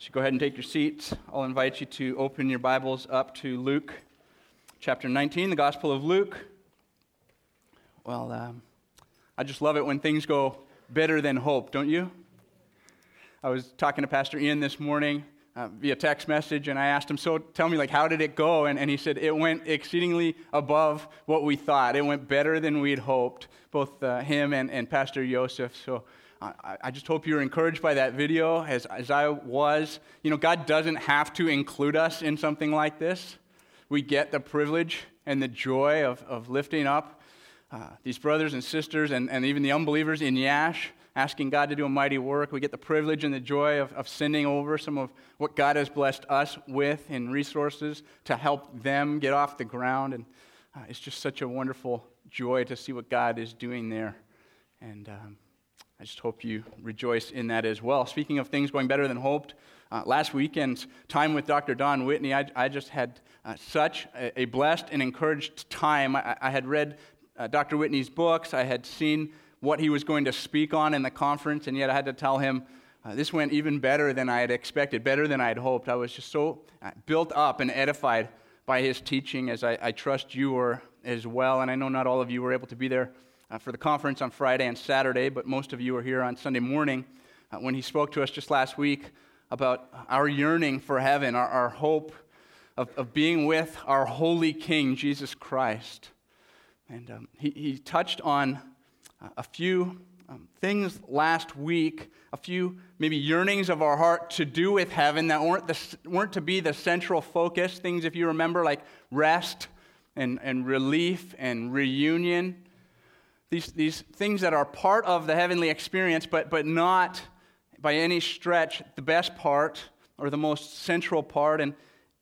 So go ahead and take your seats. I'll invite you to open your Bibles up to Luke chapter 19, the Gospel of Luke. Well, um, I just love it when things go better than hope, don't you? I was talking to Pastor Ian this morning uh, via text message, and I asked him, So tell me, like, how did it go? And, and he said, It went exceedingly above what we thought. It went better than we'd hoped, both uh, him and, and Pastor Joseph. So I, I just hope you're encouraged by that video as, as I was. You know, God doesn't have to include us in something like this. We get the privilege and the joy of, of lifting up uh, these brothers and sisters and, and even the unbelievers in Yash, asking God to do a mighty work. We get the privilege and the joy of, of sending over some of what God has blessed us with in resources to help them get off the ground. And uh, it's just such a wonderful joy to see what God is doing there. And um, I just hope you rejoice in that as well. Speaking of things going better than hoped, uh, last weekend's time with Dr. Don Whitney, I, I just had uh, such a, a, blessed and encouraged time. I, I had read uh, Dr. Whitney's books, I had seen what he was going to speak on in the conference, and yet I had to tell him uh, this went even better than I had expected, better than I had hoped. I was just so uh, built up and edified by his teaching, as I, I trust you were as well. And I know not all of you were able to be there uh, for the conference on Friday and Saturday, but most of you are here on Sunday morning uh, when he spoke to us just last week about our yearning for heaven, our, our hope of, of being with our holy King, Jesus Christ. And um, he, he touched on a few um, things last week, a few maybe yearnings of our heart to do with heaven that weren't, the, weren't to be the central focus. Things, if you remember, like rest and, and relief and reunion these, these things that are part of the heavenly experience, but, but not by any stretch the best part or the most central part. And,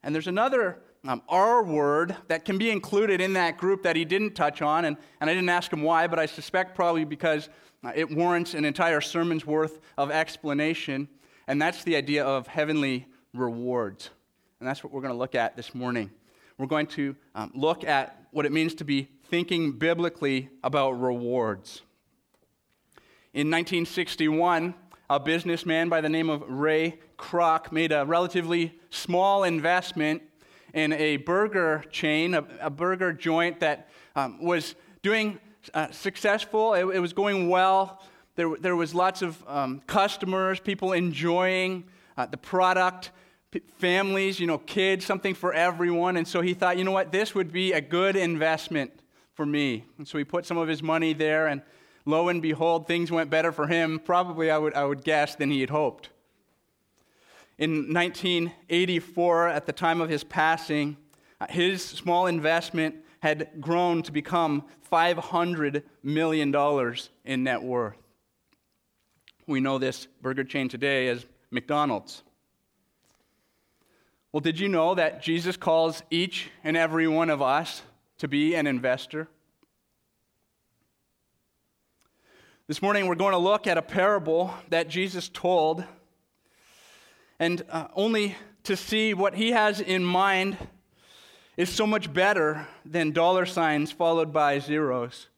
and there's another um, R word that can be included in that group that he didn't touch on. And, and I didn't ask him why, but I suspect probably because uh, it warrants an entire sermon's worth of explanation. And that's the idea of heavenly rewards. And that's what we're going to look at this morning. We're going to um, look at what it means to be thinking biblically about rewards. In 1961, a businessman by the name of Ray Kroc made a relatively small investment in a burger chain, a, a burger joint that um, was doing uh, successful. It, it, was going well. There, there was lots of um, customers, people enjoying uh, the product, P- families, you know, kids, something for everyone. And so he thought, you know what, this would be a good investment for me. And so he put some of his money there, and lo and behold, things went better for him, probably, I would, I would guess, than he had hoped. In 1984, at the time of his passing, his small investment had grown to become $500 million in net worth. We know this burger chain today as McDonald's. Well, did you know that Jesus calls each and every one of us to be an investor? This morning, we're going to look at a parable that Jesus told, and uh, only to see what he has in mind is so much better than dollar signs followed by zeros.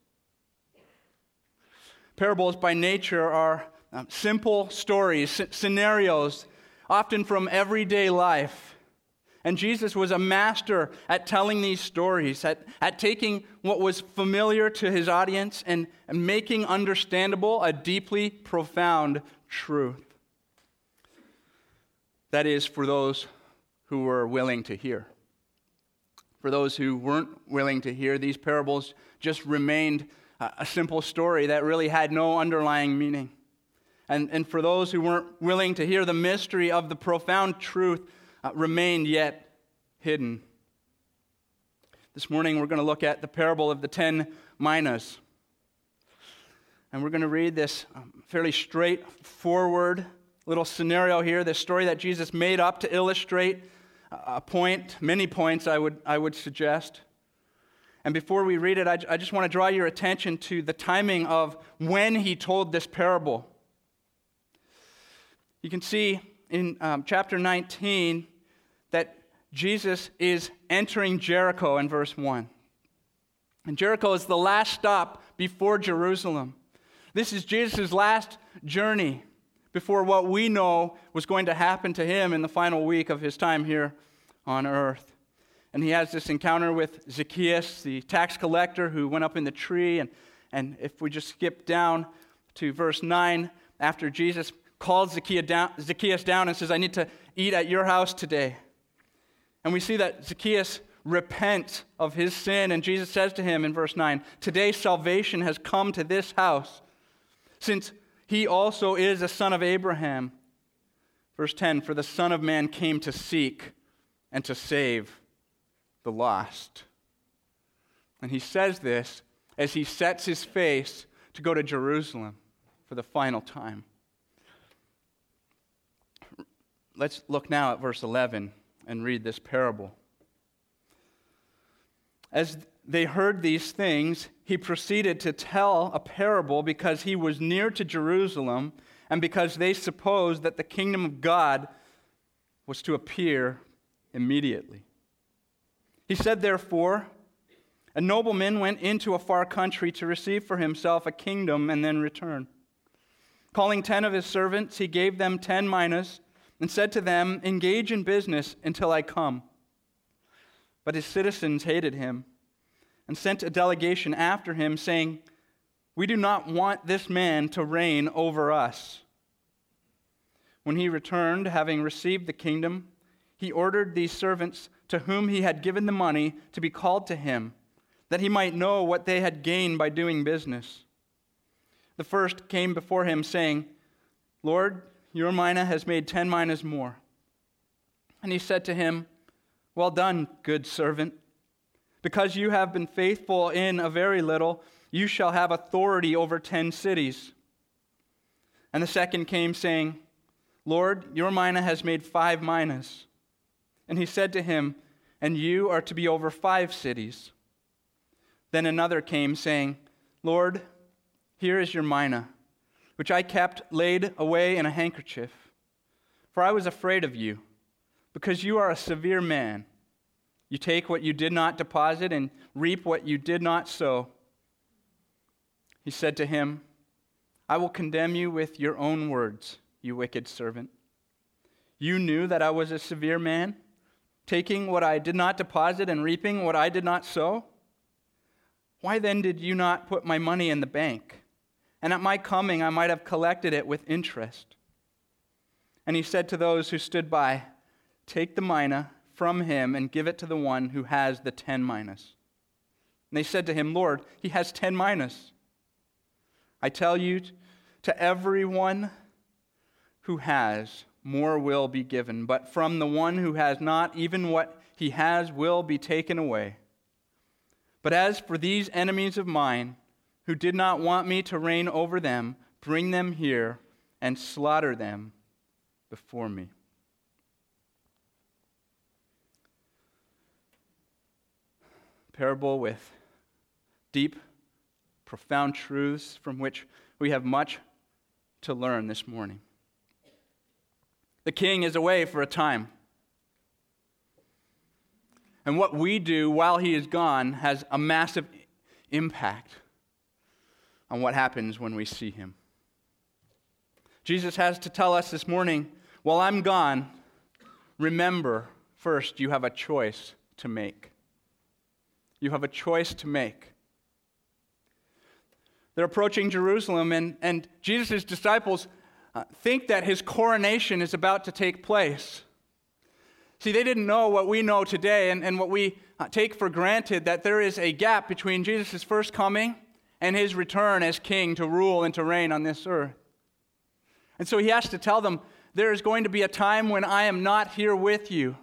Parables, by nature, are um, simple stories, scenarios, often from everyday life. And Jesus was a master at telling these stories, at, at taking what was familiar to his audience and, making understandable a deeply profound truth. That is, for those who were willing to hear. For those who weren't willing to hear, these parables just remained a, a simple story that really had no underlying meaning. And, and for those who weren't willing to hear the mystery of the profound truth, uh, remained yet hidden. This morning we're going to look at the parable of the ten minas. And we're going to read this um, fairly straightforward little scenario here, this story that Jesus made up to illustrate a point, many points, I would, I would suggest. And before we read it, I, I just want to draw your attention to the timing of when he told this parable. You can see in um, chapter 19 that Jesus is entering Jericho in verse 1. And Jericho is the last stop before Jerusalem. This is Jesus' last journey before what we know was going to happen to him in the final week of his time here on earth. And he has this encounter with Zacchaeus, the tax collector who went up in the tree. And, and if we just skip down to verse 9, after Jesus calls Zacchaeus down, and says, I need to eat at your house today. And we see that Zacchaeus repents of his sin. And Jesus says to him in verse 9, Today salvation has come to this house, since he also is a son of Abraham. Verse 10 For the Son of Man came to seek and to save the lost. And he says this as he sets his face to go to Jerusalem for the final time. Let's look now at verse 11 and read this parable. As they heard these things, he proceeded to tell a parable because he was near to Jerusalem and because they supposed that the kingdom of God was to appear immediately. He said, therefore, a nobleman went into a far country to receive for himself a kingdom and then return. Calling ten of his servants, he gave them ten minas and said to them, Engage in business until I come. But his citizens hated him and sent a delegation after him, saying, We do not want this man to reign over us. When he returned, having received the kingdom, he ordered these servants to whom he had given the money to be called to him, that he might know what they had gained by doing business. The first came before him, saying, Lord, your mina has made ten minas more. And he said to him, Well done, good servant. Because you have been faithful in a very little, you shall have authority over ten cities. And the second came, saying, Lord, your mina has made five minas. And he said to him, And you are to be over five cities. Then another came, saying, Lord, here is your mina, which I kept laid away in a handkerchief. For I was afraid of you, because you are a severe man you take what you did not deposit and reap what you did not sow. He said to him, I will condemn you with your own words, you wicked servant. You knew that I was a severe man, taking what I did not deposit and reaping what I did not sow? Why then did you not put my money in the bank? And at my coming I might have collected it with interest. And he said to those who stood by, Take the mina from him and give it to the one who has the ten minas. And they said to him, Lord, he has ten minas. I tell you, to everyone who has, more will be given, but from the one who has not, even what he has will be taken away. But as for these enemies of mine, who did not want me to reign over them, bring them here and slaughter them before me. parable with deep, profound truths from which we have much to learn this morning. The king is away for a time. And what we do while he is gone has a massive impact on what happens when we see him. Jesus has to tell us this morning while I'm gone, remember first you have a choice to make. You have a choice to make. They're approaching Jerusalem, and, and Jesus' disciples uh, think that his coronation is about to take place. See, they didn't know what we know today and, and what we uh, take for granted that there is a gap between Jesus' first coming and his return as king to rule and to reign on this earth. And so he has to tell them there is going to be a time when I am not here with you.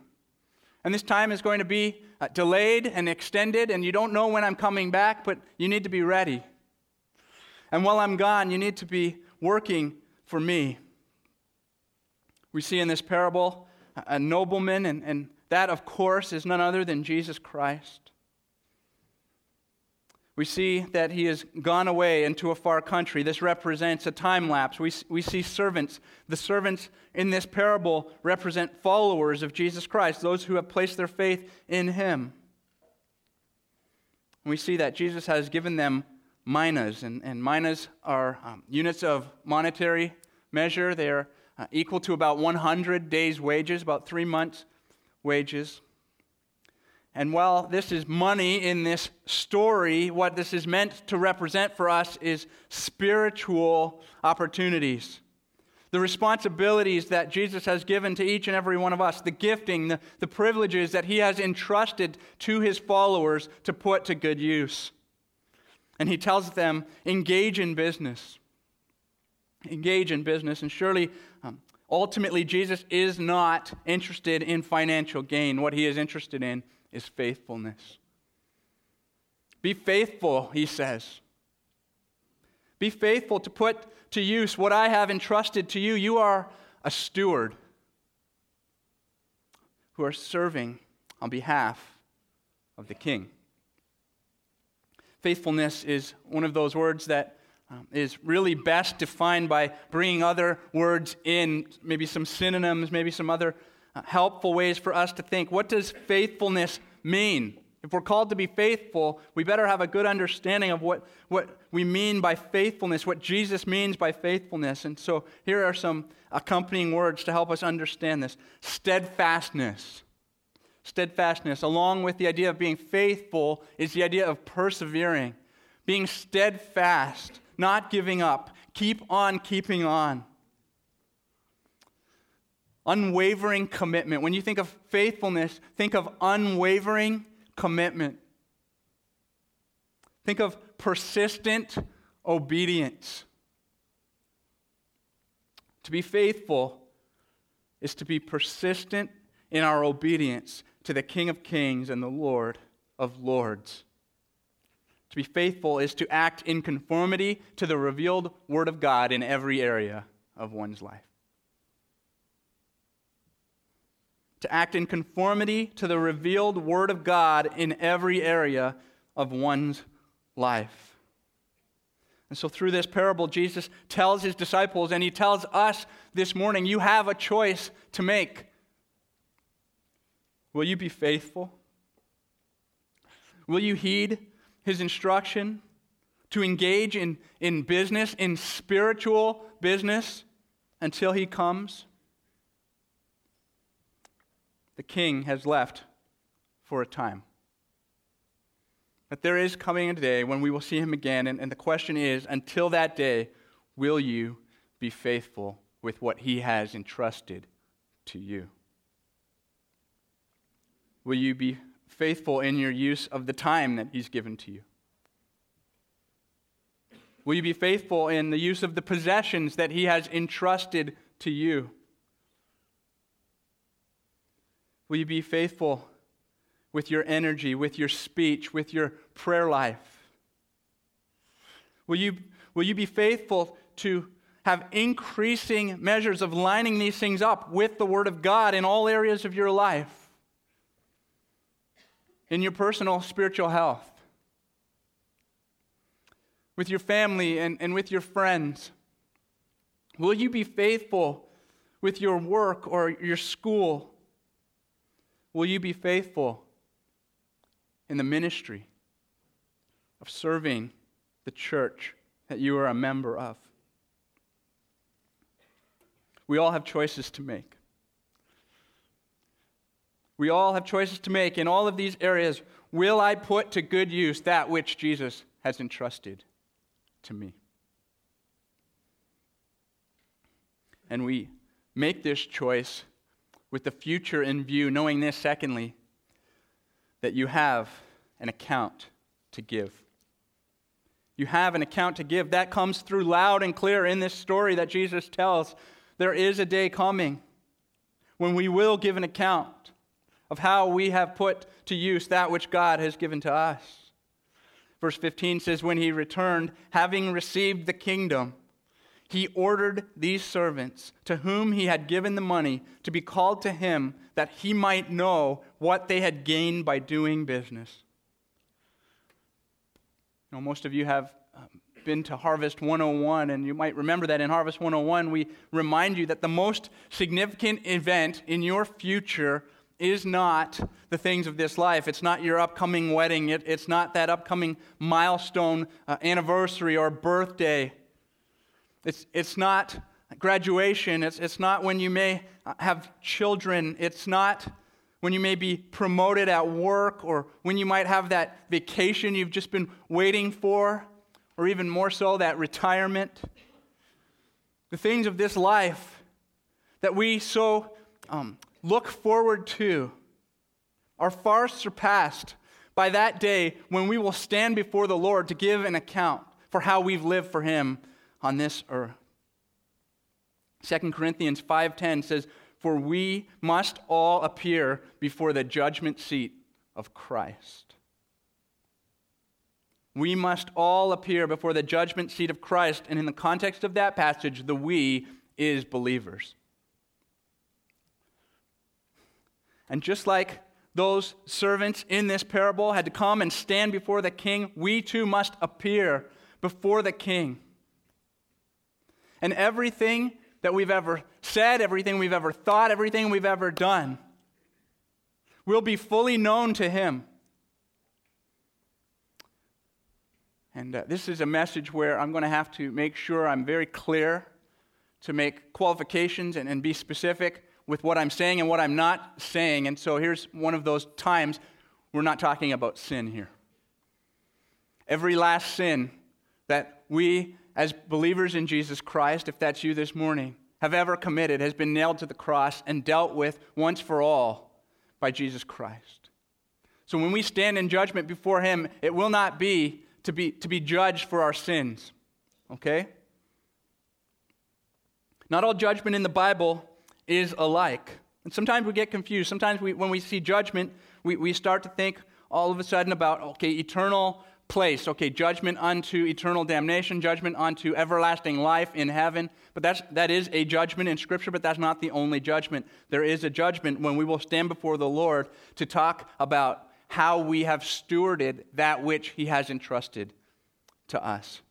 And this time is going to be uh, delayed and extended, and you don't know when I'm coming back, but you need to be ready. And while I'm gone, you need to be working for me. We see in this parable a nobleman, and, and that, of course, is none other than Jesus Christ. We see that he has gone away into a far country. This represents a time lapse. We, we see servants. The servants in this parable represent followers of Jesus Christ, those who have placed their faith in him. We see that Jesus has given them minas, and, and minas are um, units of monetary measure. They're uh, equal to about 100 days' wages, about three months' wages. And while this is money in this story, what this is meant to represent for us is spiritual opportunities. The responsibilities that Jesus has given to each and every one of us, the gifting, the, the privileges that he has entrusted to his followers to put to good use. And he tells them, engage in business. Engage in business. And surely, um, ultimately, Jesus is not interested in financial gain. What he is interested in is faithfulness. Be faithful, he says. Be faithful to put to use what I have entrusted to you. You are a steward who are serving on behalf of the king. Faithfulness is one of those words that um, is really best defined by bringing other words in, maybe some synonyms, maybe some other helpful ways for us to think. What does faithfulness mean? If we're called to be faithful, we better have a good understanding of what, what we mean by faithfulness, what Jesus means by faithfulness. And so here are some accompanying words to help us understand this steadfastness. Steadfastness, along with the idea of being faithful, is the idea of persevering, being steadfast, not giving up, keep on keeping on unwavering commitment. When you think of faithfulness, think of unwavering commitment. Think of persistent obedience. To be faithful is to be persistent in our obedience to the King of Kings and the Lord of Lords. To be faithful is to act in conformity to the revealed Word of God in every area of one's life. To act in conformity to the revealed Word of God in every area of one's life. And so, through this parable, Jesus tells his disciples, and he tells us this morning, you have a choice to make. Will you be faithful? Will you heed his instruction to engage in, in business, in spiritual business, until he comes? The king has left for a time. But there is coming a day when we will see him again, and, and the question is until that day, will you be faithful with what he has entrusted to you? Will you be faithful in your use of the time that he's given to you? Will you be faithful in the use of the possessions that he has entrusted to you? Will you be faithful with your energy, with your speech, with your prayer life? Will you, will you be faithful to have increasing measures of lining these things up with the Word of God in all areas of your life? In your personal spiritual health, with your family and, and with your friends? Will you be faithful with your work or your school? Will you be faithful in the ministry of serving the church that you are a member of? We all have choices to make. We all have choices to make in all of these areas. Will I put to good use that which Jesus has entrusted to me? And we make this choice with the future in view, knowing this, secondly, that you have an account to give. You have an account to give. That comes through loud and clear in this story that Jesus tells. There is a day coming when we will give an account of how we have put to use that which God has given to us. Verse 15 says, When he returned, having received the kingdom, he ordered these servants to whom he had given the money to be called to him that he might know what they had gained by doing business. You know, most of you have um, been to Harvest 101, and you might remember that in Harvest 101, we remind you that the most significant event in your future is not the things of this life. It's not your upcoming wedding. It, it's not that upcoming milestone uh, anniversary or birthday. It's, it's not graduation. It's, it's not when you may have children. It's not when you may be promoted at work or when you might have that vacation you've just been waiting for, or even more so, that retirement. The things of this life that we so um, look forward to are far surpassed by that day when we will stand before the Lord to give an account for how we've lived for Him on this earth. 2 Corinthians 5:10 says, "For we must all appear before the judgment seat of Christ." We must all appear before the judgment seat of Christ, and in the context of that passage, the we is believers. And just like those servants in this parable had to come and stand before the king, we too must appear before the king. And everything that we've ever said, everything we've ever thought, everything we've ever done will be fully known to Him. And uh, this is a message where I'm going to have to make sure I'm very clear to make qualifications and, and be specific with what I'm saying and what I'm not saying. And so here's one of those times we're not talking about sin here. Every last sin that we as believers in Jesus Christ, if that's you this morning, have ever committed has been nailed to the cross and dealt with once for all by Jesus Christ. So when we stand in judgment before Him, it will not be to be, to be judged for our sins. Okay? Not all judgment in the Bible is alike. And sometimes we get confused. Sometimes we, when we see judgment, we, we start to think all of a sudden about, okay, eternal place. Okay, judgment unto eternal damnation, judgment unto everlasting life in heaven. But that's, that is a judgment in Scripture, but that's not the only judgment. There is a judgment when we will stand before the Lord to talk about how we have stewarded that which He has entrusted to us.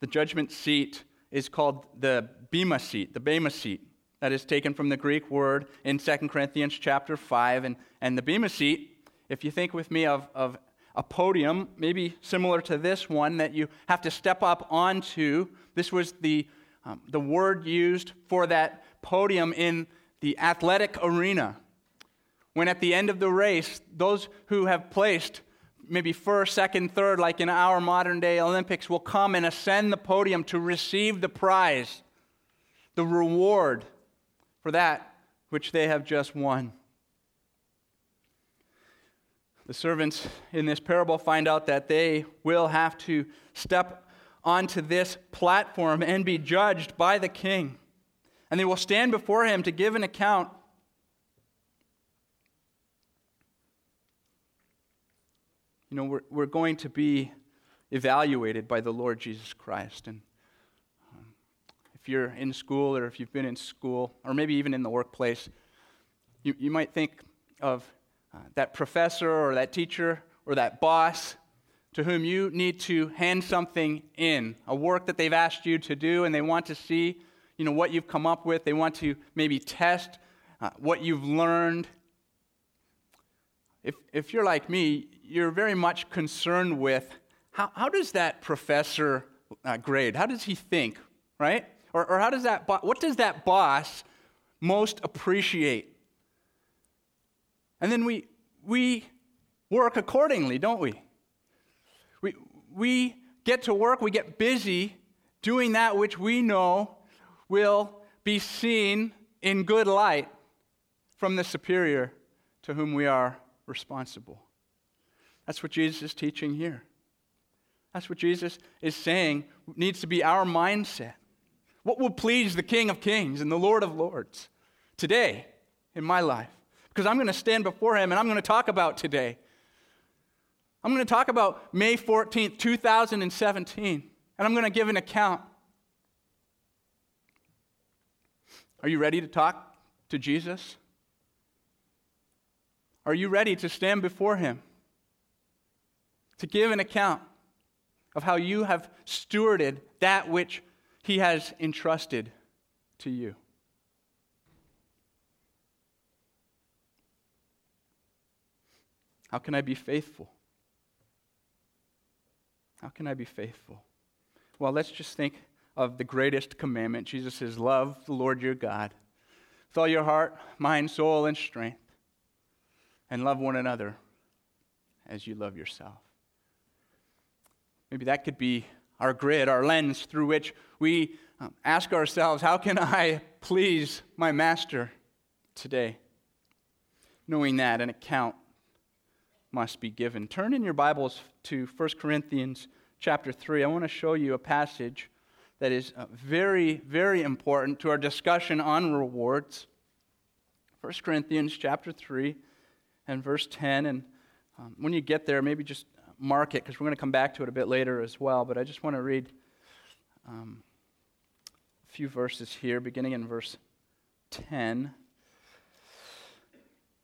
The judgment seat is called the Bema seat, the Bema seat. That is taken from the Greek word in 2 Corinthians chapter 5. And, and the Bema seat, if you think with me of, of a podium, maybe similar to this one, that you have to step up onto. This was the, um, the word used for that podium in the athletic arena. When at the end of the race, those who have placed maybe first, second, third, like in our modern day Olympics, will come and ascend the podium to receive the prize, the reward for that which they have just won. The servants in this parable find out that they will have to step onto this platform and be judged by the king. And they will stand before him to give an account. You know, we're, we're going to be evaluated by the Lord Jesus Christ. And um, if you're in school or if you've been in school, or maybe even in the workplace, you, you might think of uh, that professor or that teacher or that boss to whom you need to hand something in, a work that they've asked you to do, and they want to see you know, what you've come up with. They want to maybe test uh, what you've learned. If, if you're like me, you're very much concerned with how, how does that professor uh, grade? How does he think, right? Or, or how does that, bo- what does that boss most appreciate? And then we, we work accordingly, don't we? We, we get to work, we get busy doing that which we know will be seen in good light from the superior to whom we are responsible. That's what Jesus is teaching here. That's what Jesus is saying needs to be our mindset. What will please the King of Kings and the Lord of Lords today in my life? Because I'm going to stand before him and I'm going to talk about today. I'm going to talk about May 14th, 2017, and I'm going to give an account. Are you ready to talk to Jesus? Are you ready to stand before him? To give an account of how you have stewarded that which he has entrusted to you? How can I be faithful? How can I be faithful? Well, let's just think of the greatest commandment. Jesus says, Love the Lord your God with all your heart, mind, soul, and strength, and love one another as you love yourself. Maybe that could be our grid, our lens through which we um, ask ourselves, How can I please my master today? Knowing that an account must be given. Turn in your Bibles to 1 Corinthians chapter 3. I want to show you a passage that is uh, very, very important to our discussion on rewards. 1 Corinthians chapter 3 and verse 10. And um, when you get there, maybe just mark it because we're going to come back to it a bit later as well. But I just want to read um, a few verses here, beginning in verse 10.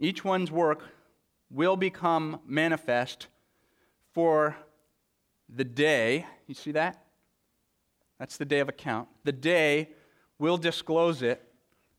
each one's work will become manifest for the day. You see that? That's the day of account. The day will disclose it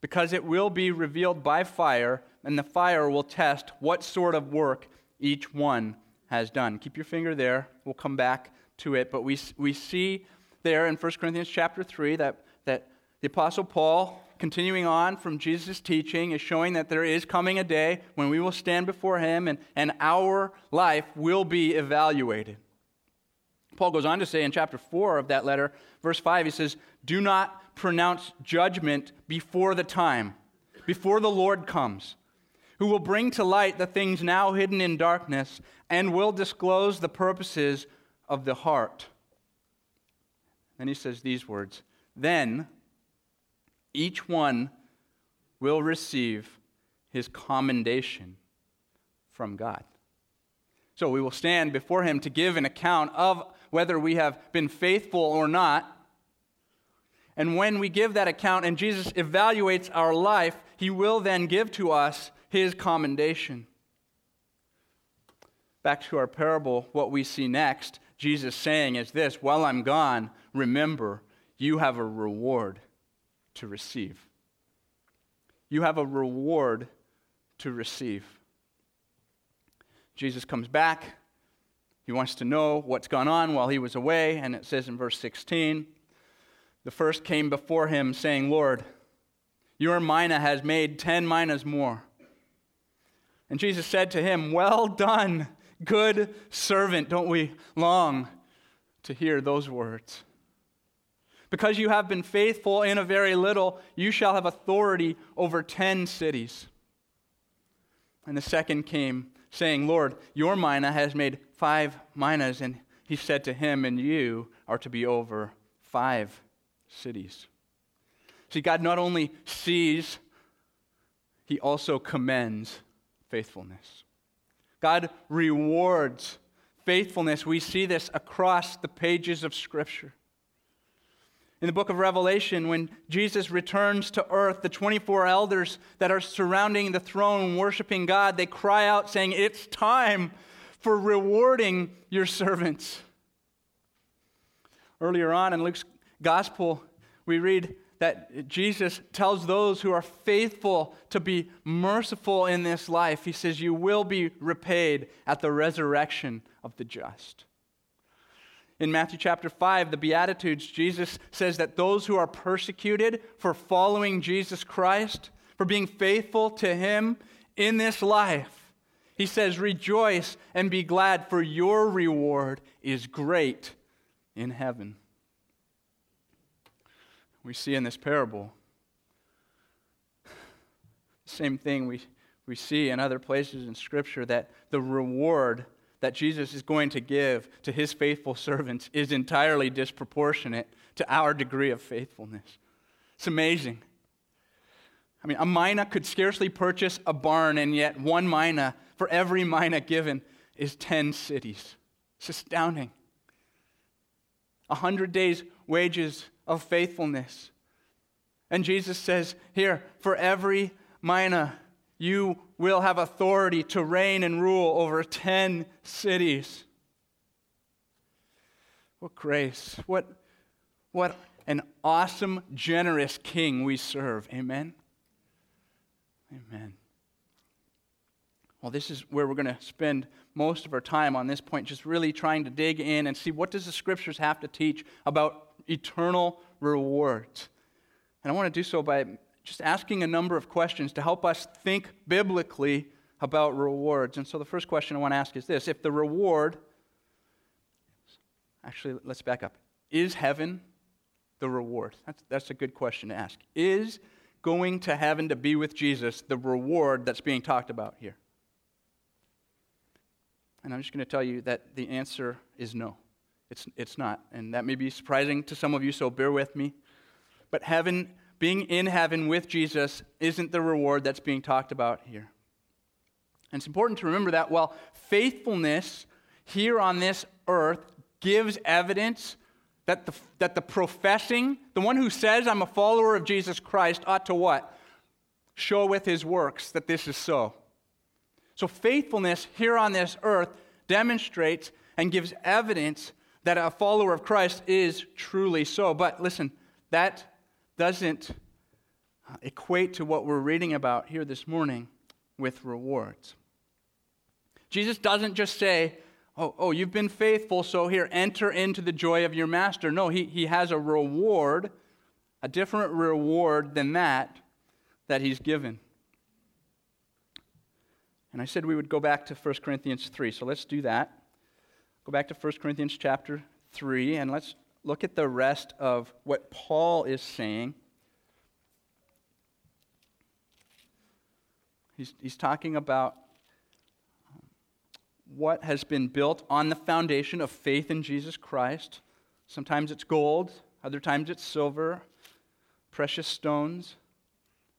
because it will be revealed by fire, and the fire will test what sort of work each one has done. Keep your finger there. We'll come back to it. But we, we see there in 1 Corinthians chapter 3 that, that the Apostle Paul continuing on from Jesus' teaching, is showing that there is coming a day when we will stand before Him and, and our life will be evaluated. Paul goes on to say in chapter 4 of that letter, verse 5, he says, Do not pronounce judgment before the time, before the Lord comes, who will bring to light the things now hidden in darkness and will disclose the purposes of the heart. Then he says these words Then each one will receive his commendation from God. So we will stand before him to give an account of whether we have been faithful or not. And when we give that account and Jesus evaluates our life, he will then give to us his commendation. Back to our parable, what we see next, Jesus saying is this While I'm gone, remember, you have a reward to receive. You have a reward to receive. Jesus comes back. He wants to know what's gone on while he was away, and it says in verse 16 the first came before him, saying, Lord, your mina has made ten minas more. And Jesus said to him, Well done, good servant. Don't we long to hear those words? Because you have been faithful in a very little, you shall have authority over ten cities. And the second came, saying, Lord, your mina has made five minas. And he said to him, And you are to be over five cities. See, God not only sees, he also commends faithfulness. God rewards faithfulness. We see this across the pages of Scripture. In the book of Revelation, when Jesus returns to earth, the 24 elders that are surrounding the throne worshiping God, they cry out saying, It's time for rewarding your servants. Earlier on in Luke's gospel, we read that Jesus tells those who are faithful to be merciful in this life. He says, You will be repaid at the resurrection of the just. In Matthew chapter 5, the Beatitudes, Jesus says that those who are persecuted for following Jesus Christ, for being faithful to Him in this life, He says, Rejoice and be glad, for your reward is great in heaven. We see in this parable the same thing we, we see in other places in Scripture that the reward that Jesus is going to give to his faithful servants is entirely disproportionate to our degree of faithfulness. It's amazing. I mean, a mina could scarcely purchase a barn, and yet one mina for every mina given is 10 cities. It's astounding. A hundred days' wages of faithfulness And Jesus says, Here, for every mina, you will have authority to reign and rule over 10 cities. What grace. What, what an awesome, generous king we serve. Amen. Amen. Well, this is where we're going to spend most of our time on this point, just really trying to dig in and see what does the scriptures have to teach about eternal rewards. And I want to do so by just asking a number of questions to help us think biblically about rewards. And so the first question I want to ask is this If the reward, actually, let's back up. Is heaven the reward? That's, that's a good question to ask. Is going to heaven to be with Jesus the reward that's being talked about here? And I'm just going to tell you that the answer is no. It's, it's not. And that may be surprising to some of you, so bear with me. But heaven, being in heaven with Jesus, isn't the reward that's being talked about here. And it's important to remember that while faithfulness here on this earth gives evidence that the, that the professing, the one who says, I'm a follower of Jesus Christ, ought to what? Show with his works that this is so. So, faithfulness here on this earth demonstrates and gives evidence that a follower of Christ is truly so. But listen, that doesn't uh, equate to what we're reading about here this morning with rewards. Jesus doesn't just say, Oh, oh, you've been faithful, so here, enter into the joy of your master. No, he, he has a reward, a different reward than that that he's given. And I said we would go back to 1 Corinthians 3, so let's do that. Go back to 1 Corinthians chapter 3, and let's look at the rest of what Paul is saying. He's, he's talking about what has been built on the foundation of faith in Jesus Christ. Sometimes it's gold, other times it's silver, precious stones.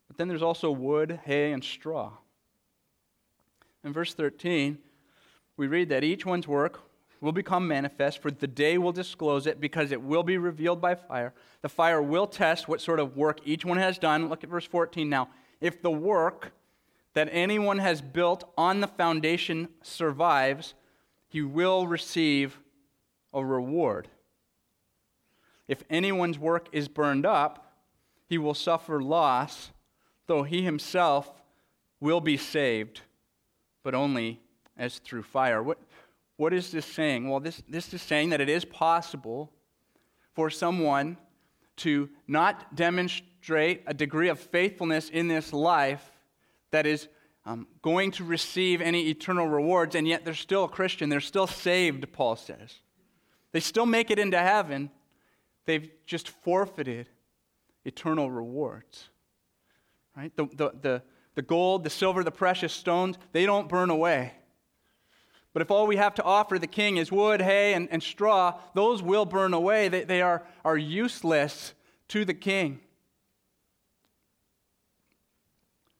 But then there's also wood, hay, and straw. In verse 13, we read that each one's work will become manifest, for the day will disclose it, because it will be revealed by fire. The fire will test what sort of work each one has done. Look at verse 14 now. If the work that anyone has built on the foundation survives, he will receive a reward. If anyone's work is burned up, he will suffer loss, though he himself will be saved but only as through fire. What, what is this saying? Well, this, this is saying that it is possible for someone to not demonstrate a degree of faithfulness in this life that is um, going to receive any eternal rewards, and yet they're still a Christian. They're still saved, Paul says. They still make it into heaven. They've just forfeited eternal rewards. Right? The, the, the, the gold, the silver, the precious stones, they don't burn away. But if all we have to offer the king is wood, hay, and, and straw, those will burn away. They, they are, are useless to the king.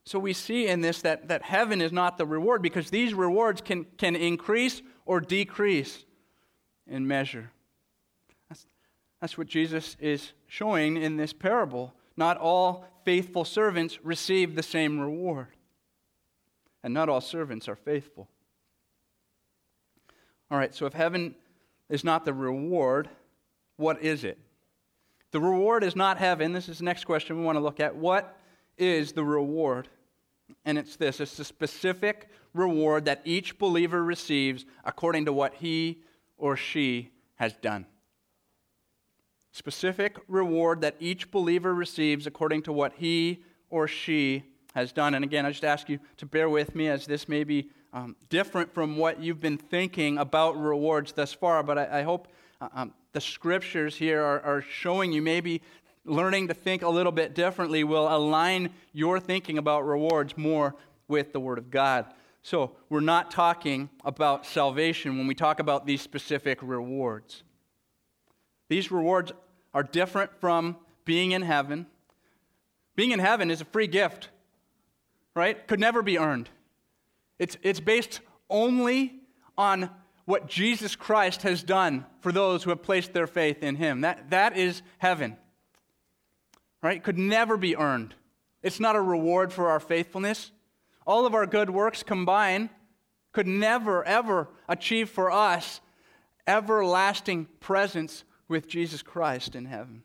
So we see in this that, that heaven is not the reward because these rewards can, can increase or decrease in measure. That's, that's what Jesus is showing in this parable. Not all faithful servants receive the same reward. And not all servants are faithful. All right, so if heaven is not the reward, what is it? The reward is not heaven. This is the next question we want to look at. What is the reward? And it's this it's the specific reward that each believer receives according to what he or she has done specific reward that each believer receives according to what he or she has done. And again, I just ask you to bear with me as this may be um, different from what you've been thinking about rewards thus far, but I, I hope uh, um, the scriptures here are, are showing you maybe learning to think a little bit differently will align your thinking about rewards more with the Word of God. So, we're not talking about salvation when we talk about these specific rewards. These rewards are different from being in heaven. Being in heaven is a free gift, right? Could never be earned. It's, it's based only on what Jesus Christ has done for those who have placed their faith in him. That, that is heaven. right? Could never be earned. It's not a reward for our faithfulness. All of our good works combined could never, ever achieve for us everlasting presence with Jesus Christ in heaven.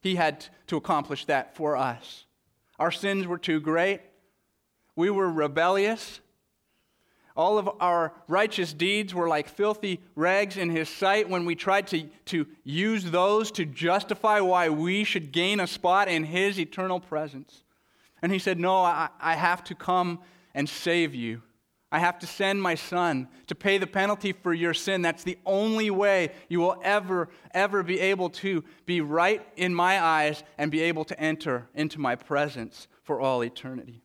He had to accomplish that for us. Our sins were too great. We were rebellious. All of our righteous deeds were like filthy rags in his sight when we tried to, to use those to justify why we should gain a spot in his eternal presence. And he said, No, I, I have to come and save you. I have to send my son to pay the penalty for your sin. That's the only way you will ever, ever be able to be right in my eyes and be able to enter into my presence for all eternity.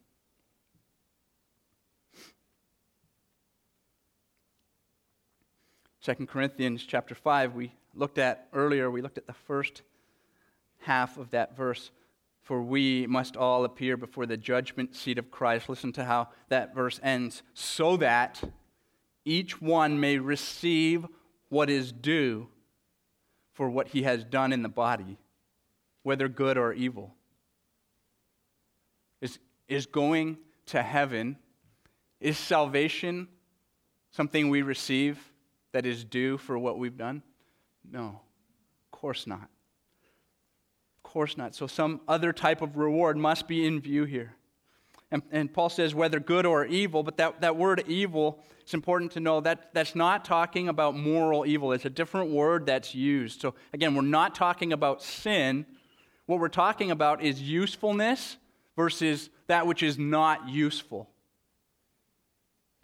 Second Corinthians chapter 5, we looked at earlier, we looked at the first half of that verse for we must all appear before the judgment seat of Christ. Listen to how that verse ends. So that each one may receive what is due for what he has done in the body, whether good or evil. Is, is going to heaven, is salvation something we receive that is due for what we've done? No, of course not Of course not. So, some other type of reward must be in view here. And, and Paul says, whether good or evil, but that, that word evil, it's important to know that that's not talking about moral evil. It's a different word that's used. So, again, we're not talking about sin. What we're talking about is usefulness versus that which is not useful.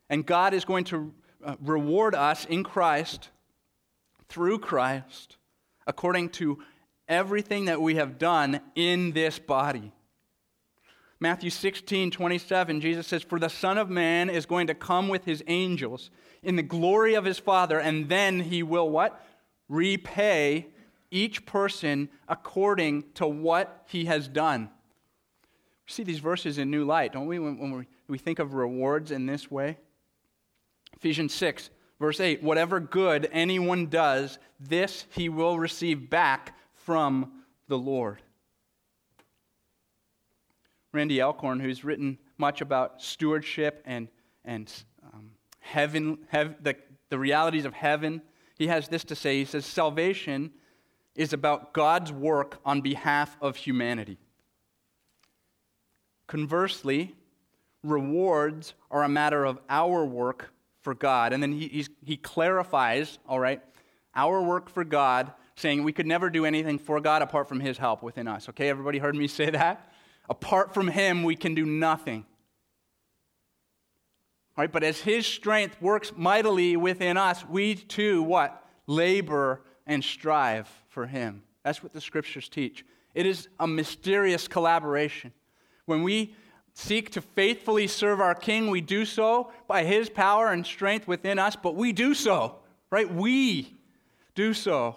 And God is going to Uh, reward us in Christ, through Christ, according to everything that we have done in this body. Matthew 16, 27, Jesus says, For the Son of Man is going to come with his angels in the glory of his Father, and then he will what? Repay each person according to what he has done. See these verses in new light, don't we, when, when we, we think of rewards in this way? Ephesians 6, verse 8 Whatever good anyone does, this he will receive back from the Lord. Randy Alcorn, who's written much about stewardship and, and um, heaven, hev- the, the realities of heaven, he has this to say. He says, Salvation is about God's work on behalf of humanity. Conversely, rewards are a matter of our work for God. And then he, he clarifies, all right, our work for God saying we could never do anything for God apart from His help within us. Okay, everybody heard me say that? Apart from Him, we can do nothing. All right, but as His strength works mightily within us, we too, what? Labor and strive for Him. That's what the scriptures teach. It is a mysterious collaboration. When we seek to faithfully serve our King, we do so by His power and strength within us, but we do so, right? We do so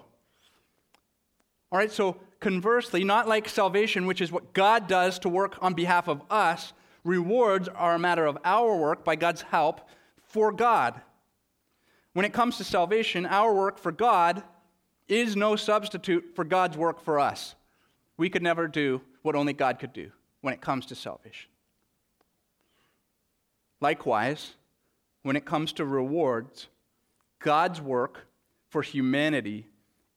all right, so conversely, not like salvation, which is what God does to work on behalf of us, rewards are a matter of our work by God's help for God. When it comes to salvation, our work for God is no substitute for God's work for us. We could never do what only God could do when it comes to salvation. Likewise, when it comes to rewards, God's work for humanity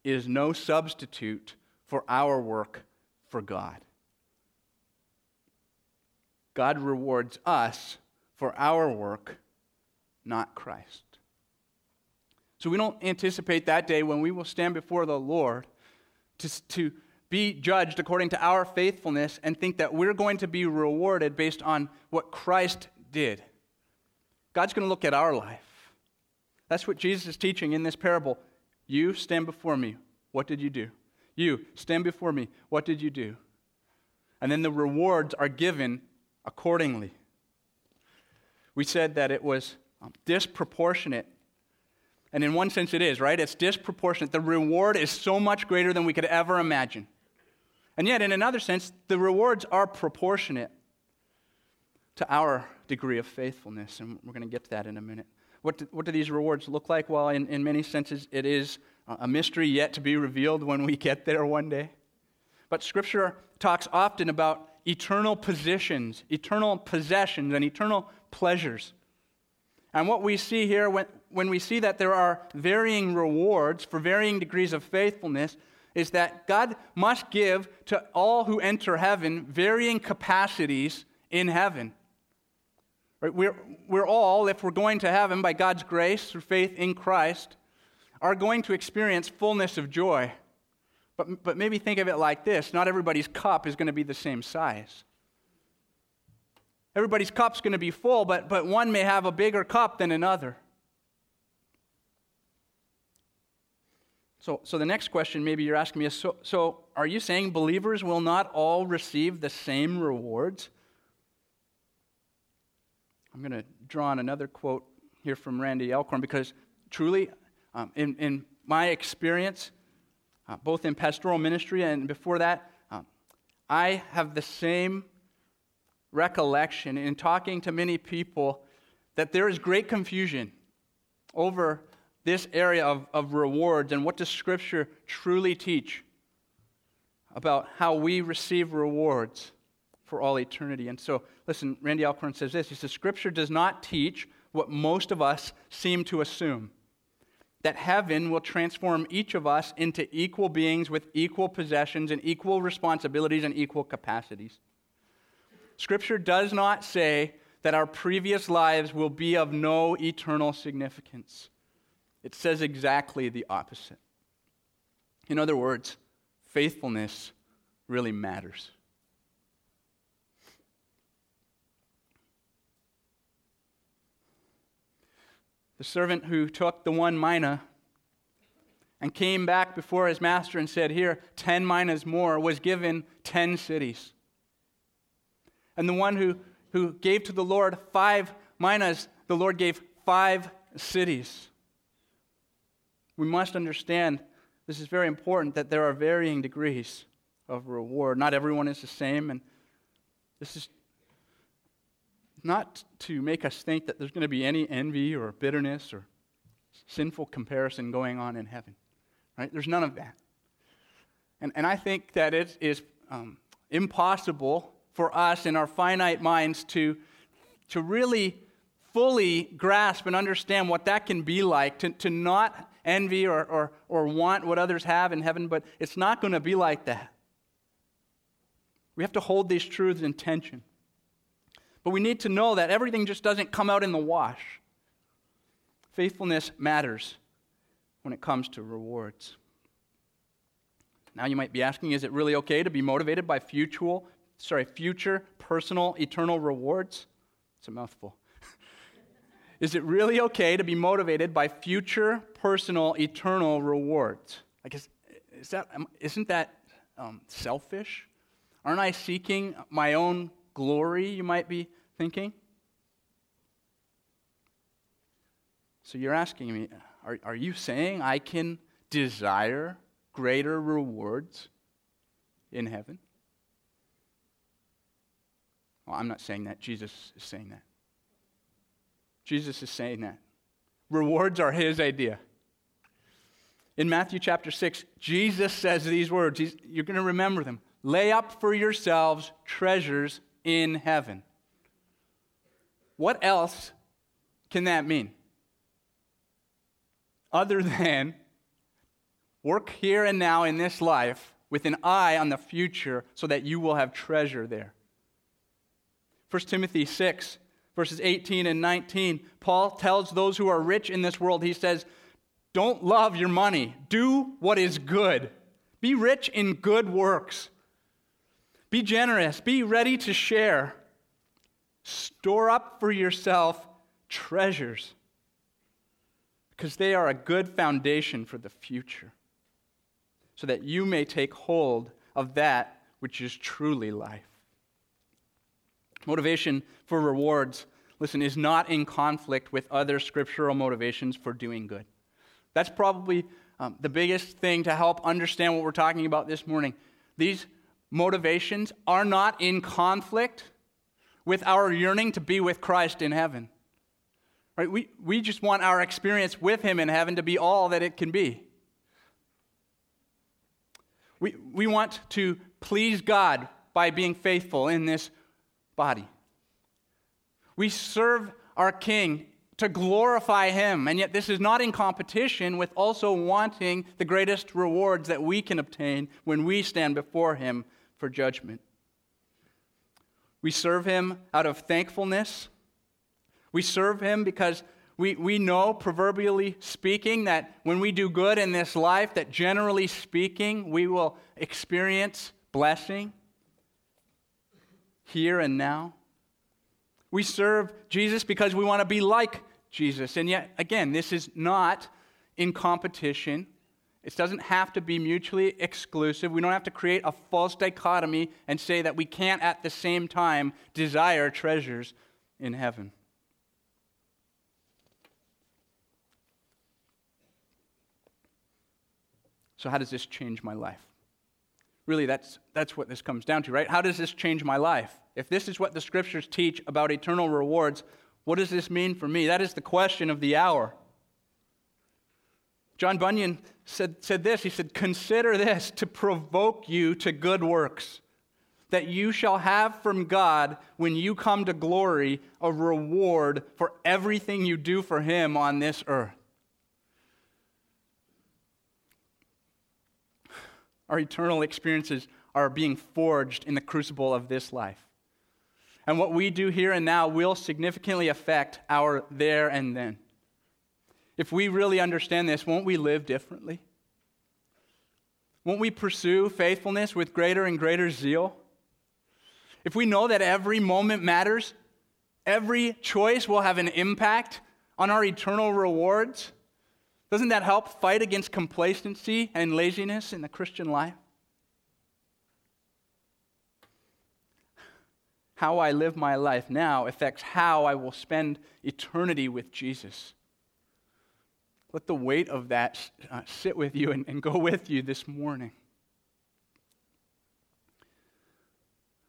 is no substitute for our work for God. God rewards us for our work, not Christ. So we don't anticipate that day when we will stand before the Lord to, to be judged according to our faithfulness and think that we're going to be rewarded based on what Christ did. God's going to look at our life. That's what Jesus is teaching in this parable. You stand before me. What did you do? You stand before me. What did you do? And then the rewards are given accordingly. We said that it was um, disproportionate. And in one sense, it is, right? It's disproportionate. The reward is so much greater than we could ever imagine. And yet, in another sense, the rewards are proportionate to our degree of faithfulness. And we're going to get to that in a minute. What do, what do these rewards look like? Well, in, in many senses, it is a mystery yet to be revealed when we get there one day. but Scripture talks often about eternal positions, eternal possessions, and eternal pleasures. And what we see here, when, when we see that there are varying rewards for varying degrees of faithfulness, is that God must give to all who enter heaven varying capacities in heaven. Right? We're, we're all, if we're going to heaven by God's grace through faith in Christ, are going to experience fullness of joy. But, but maybe think of it like this not everybody's cup is going to be the same size. Everybody's cup's going to be full, but, but one may have a bigger cup than another. So, so the next question maybe you're asking me is so, so are you saying believers will not all receive the same rewards? I'm going to draw on another quote here from Randy Alcorn because truly, um, in, in my experience, uh, both in pastoral ministry and before that, um, I have the same recollection in talking to many people that there is great confusion over this area of, of rewards and what does Scripture truly teach about how we receive rewards for all eternity. And so, listen, Randy Alcorn says this He says, Scripture does not teach what most of us seem to assume that heaven will transform each of us into equal beings with equal possessions and equal responsibilities and equal capacities. Scripture does not say that our previous lives will be of no eternal significance. It says exactly the opposite. In other words, faithfulness really matters. Servant who took the one mina and came back before his master and said, Here, 10 minas more, was given 10 cities. And the one who, who gave to the Lord five minas, the Lord gave five cities we must understand this is very important that there are varying degrees of reward. Not everyone is the same, and this is not to make us think that there's going to be any envy or bitterness or sinful comparison going on in heaven. Right? There's none of that. And, and I think that it is um, impossible for us in our finite minds to, to really fully grasp and understand what that can be like, to, to not envy or, or, or want what others have in heaven, but it's not going to be like that. We have to hold these truths in tension. But we need to know that everything just doesn't come out in the wash. Faithfulness matters when it comes to rewards. Now you might be asking, is it really okay to be motivated by future, sorry, future personal eternal rewards? It's a mouthful. Is it really okay to be motivated by future, personal, eternal rewards? I guess, is that, isn't that um, selfish? Aren't I seeking my own glory, you might be thinking? So you're asking me, are, are you saying I can desire greater rewards in heaven? Well, I'm not saying that. Jesus is saying that. Jesus is saying that. Rewards are his idea. In Matthew chapter 6, Jesus says these words. He's, you're going to remember them. Lay up for yourselves treasures in heaven. What else can that mean? Other than work here and now in this life with an eye on the future so that you will have treasure there. 1 Timothy 6 verses 18 and 19, Paul tells those who are rich in this world, he says, Don't love your money. Do what is good. Be rich in good works. Be generous. Be ready to share. Store up for yourself treasures because they are a good foundation for the future so that you may take hold of that which is truly life. Motivation for rewards, listen, is not in conflict with other scriptural motivations for doing good. That's probably um, the biggest thing to help understand what we're talking about this morning. These motivations are not in conflict with our yearning to be with Christ in heaven. Right? We, we just want our experience with Him in heaven to be all that it can be. We, we want to please God by being faithful in this body. We serve our King to glorify Him, and yet this is not in competition with also wanting the greatest rewards that we can obtain when we stand before Him for judgment. We serve Him out of thankfulness. We serve Him because we, we know, proverbially speaking, that when we do good in this life, that generally speaking, we will experience blessing here and now. We serve Jesus because we want to be like Jesus. And yet, again, this is not in competition. It doesn't have to be mutually exclusive. We don't have to create a false dichotomy and say that we can't at the same time desire treasures in heaven. So, how does this change my life? Really, that's, that's what this comes down to, right? How does this change my life? If this is what the scriptures teach about eternal rewards, what does this mean for me? That is the question of the hour. John Bunyan said, said this He said, Consider this to provoke you to good works, that you shall have from God, when you come to glory, a reward for everything you do for Him on this earth. Our eternal experiences are being forged in the crucible of this life. And what we do here and now will significantly affect our there and then. If we really understand this, won't we live differently? Won't we pursue faithfulness with greater and greater zeal? If we know that every moment matters, every choice will have an impact on our eternal rewards, doesn't that help fight against complacency and laziness in the Christian life? how I live my life now affects how I will spend eternity with Jesus. Let the weight of that uh, sit with you and, and go with you this morning.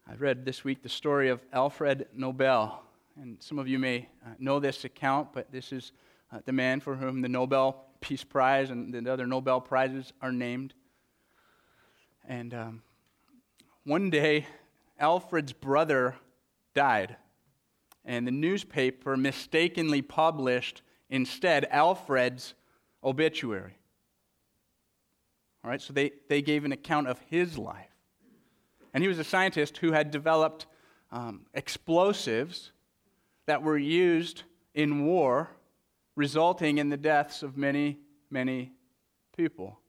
I read this week the story of Alfred Nobel. And some of you may uh, know this account, but this is uh, the man for whom the Nobel Peace Prize and the other Nobel Prizes are named. And um, one day, Alfred's brother died. And the newspaper mistakenly published instead Alfred's obituary. All right, so they, they gave an account of his life. And he was a scientist who had developed um, explosives that were used in war, resulting in the deaths of many, many people.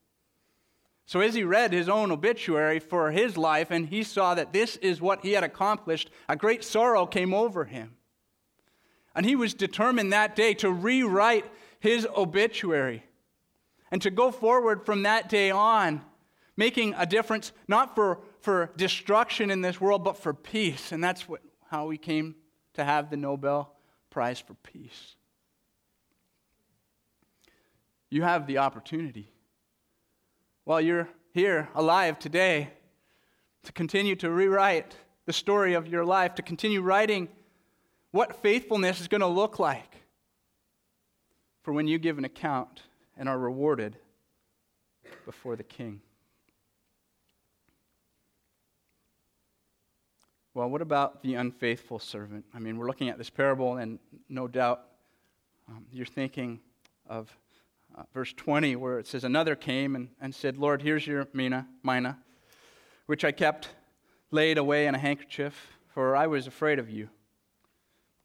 So, as he read his own obituary for his life and he saw that this is what he had accomplished, a great sorrow came over him. And he was determined that day to rewrite his obituary and to go forward from that day on, making a difference not for, for destruction in this world, but for peace. And that's what, how he came to have the Nobel Prize for Peace. You have the opportunity while you're here alive today to continue to rewrite the story of your life, to continue writing what faithfulness is going to look like for when you give an account and are rewarded before the King. Well, what about the unfaithful servant? I mean, we're looking at this parable, and no doubt um, you're thinking of uh, verse 20, where it says, Another came and, and said, Lord, here's your mina, mina, which I kept laid away in a handkerchief, for I was afraid of you,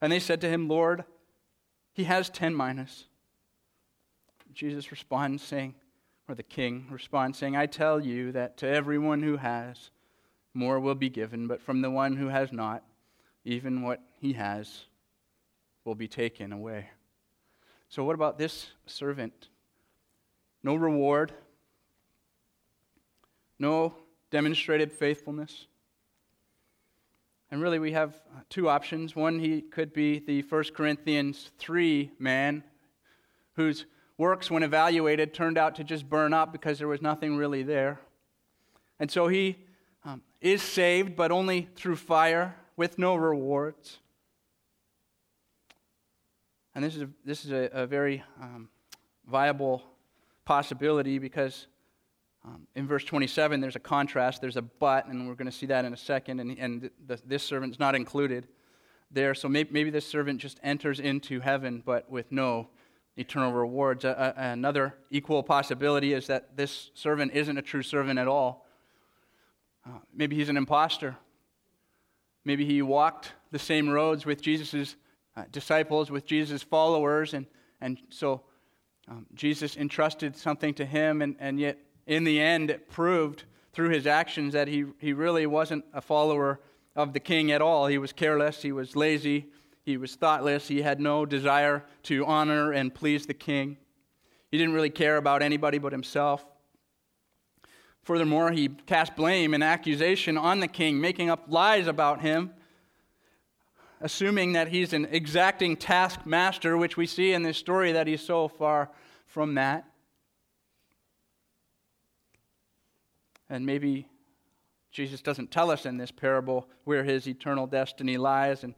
And they said to him, Lord, he has ten minas. Jesus responds, saying, or the king responds, saying, I tell you that to everyone who has, more will be given, but from the one who has not, even what he has will be taken away. So, what about this servant? No reward, no demonstrated faithfulness. And really, we have two options. One, he could be the 1 Corinthians 3 man whose works, when evaluated, turned out to just burn up because there was nothing really there. And so he um, is saved, but only through fire with no rewards. And this is a, this is a, a very um, viable possibility because um, in verse 27, there's a contrast, there's a but, and we're going to see that in a second, and, and the, this servant's not included there. So maybe, maybe, this servant just enters into heaven, but with no eternal rewards. A, a, another equal possibility is that this servant isn't a true servant at all. Uh, maybe he's an impostor. Maybe he walked the same roads with Jesus' uh, disciples, with Jesus' followers, and, and so um, Jesus entrusted something to him, and, and yet in the end, proved through his actions that he, he really wasn't a follower of the king at all. He was careless, he was lazy, he was thoughtless, he had no desire to honor and please the king. He didn't really care about anybody but himself. Furthermore, he cast blame and accusation on the king, making up lies about him, assuming that he's an exacting taskmaster, which we see in this story that he's so far from that. And maybe Jesus doesn't tell us in this parable where his eternal destiny lies, and,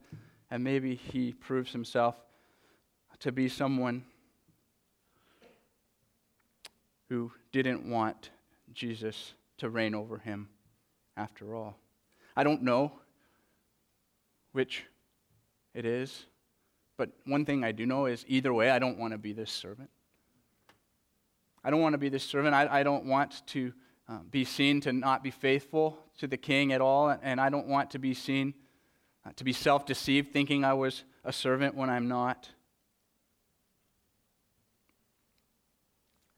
and maybe he proves himself to be someone who didn't want Jesus to reign over him after all. I don't know which it is, but one thing I do know is either way, I don't want to be this servant. I don't want to be this servant. I, I don't want to uh, be seen to not be faithful to the king at all, and I don't want to be seen uh, to be self deceived, thinking I was a servant when I'm not.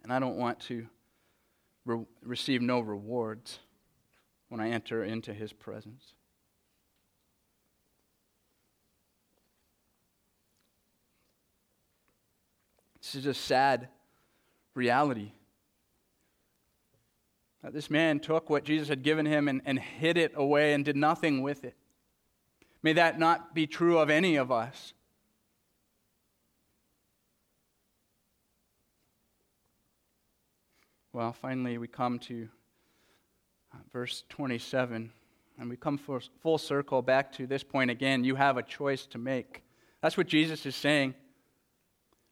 And I don't want to re- receive no rewards when I enter into his presence. This is a sad reality. This man took what Jesus had given him and, and hid it away and did nothing with it. May that not be true of any of us. Well, finally, we come to uh, verse 27, and we come full circle back to this point again. You have a choice to make. That's what Jesus is saying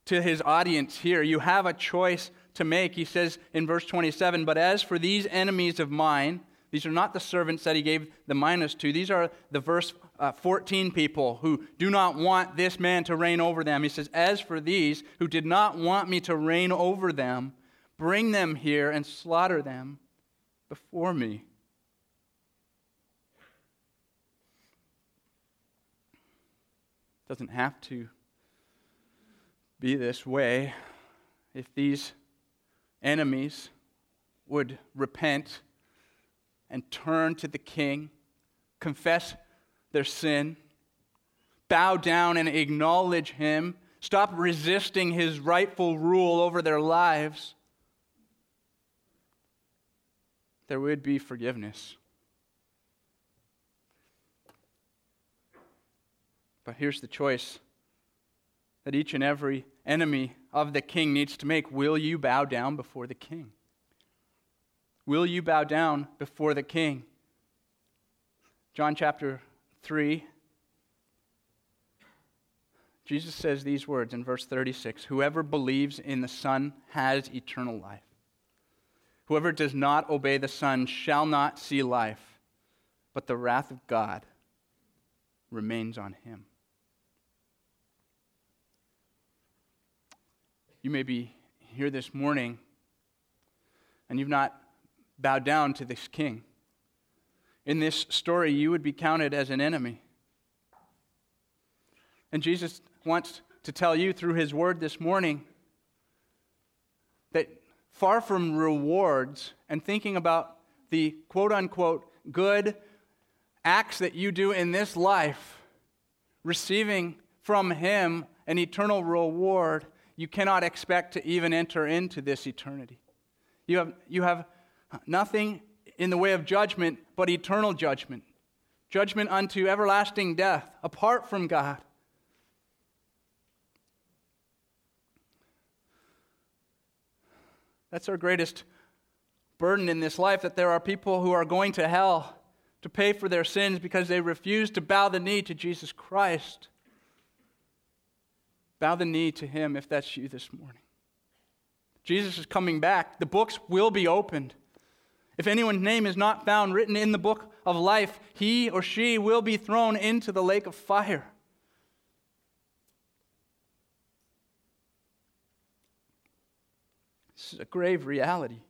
to his audience here. You have a choice to make. He says in verse 27 But as for these enemies of mine, these are not the servants that he gave the minas to. These are the verse uh, 14 people who do not want this man to reign over them. He says, As for these who did not want me to reign over them, bring them here and slaughter them before me. Doesn't have to be this way if these enemies would repent and turn to the king, confess their sin, bow down and acknowledge him, stop resisting his rightful rule over their lives, there would be forgiveness. But here's the choice that each and every enemy of the king needs to make. Will you bow down before the king? Will you bow down before the king? John chapter 3. Jesus says these words in verse 36 Whoever believes in the Son has eternal life. Whoever does not obey the Son shall not see life, but the wrath of God remains on him. You may be here this morning and you've not bowed down to this king. In this story, you would be counted as an enemy. And Jesus wants to tell you through his word this morning that far from rewards and thinking about the quote unquote good acts that you do in this life, receiving from him an eternal reward, you cannot expect to even enter into this eternity. You have, you have nothing in the way of judgment, but eternal judgment. Judgment unto everlasting death, apart from God. That's our greatest burden in this life that there are people who are going to hell to pay for their sins because they refuse to bow the knee to Jesus Christ. Bow the knee to Him if that's you this morning. Jesus is coming back. The books will be opened. If anyone's name is not found written in the book of life, he or she will be thrown into the lake of fire. This is a grave reality.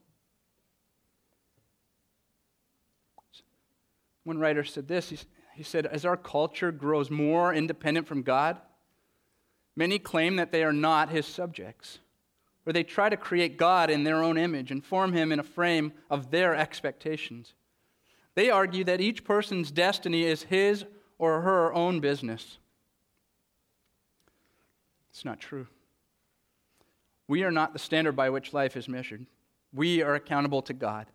One writer said this he, said, As our culture grows more independent from God, many claim that they are not his subjects, or they try to create God in their own image and form him in a frame of their expectations. They argue that each person's destiny is his or her own business. It's not true. We are not the standard by which life is measured. We are accountable to God.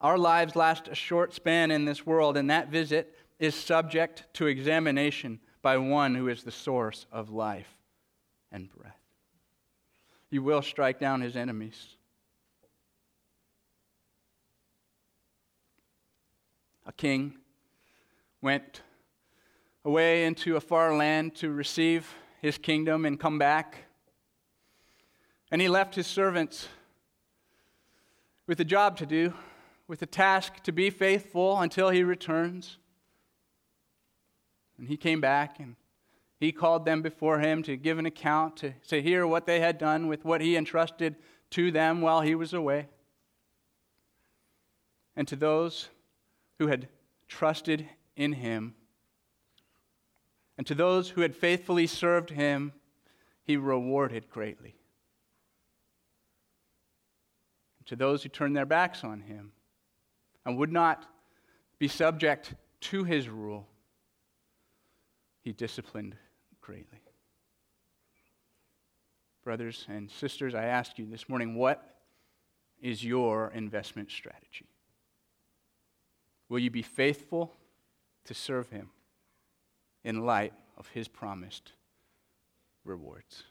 Our lives last a short span in this world, and that visit is subject to examination by one who is the source of life and breath. He will strike down his enemies. A king went away into a far land to receive his kingdom and come back. And he left his servants with a job to do, with a task to be faithful until he returns. And he came back and he called them before him to give an account, to, to hear what they had done with what he entrusted to them while he was away. And to those who had trusted in him, and to those who had faithfully served him, he rewarded greatly. And to those who turned their backs on him and would not be subject to his rule, he disciplined greatly. Brothers and sisters, I ask you this morning what is your investment strategy? Will you be faithful to serve him in light of his promised rewards?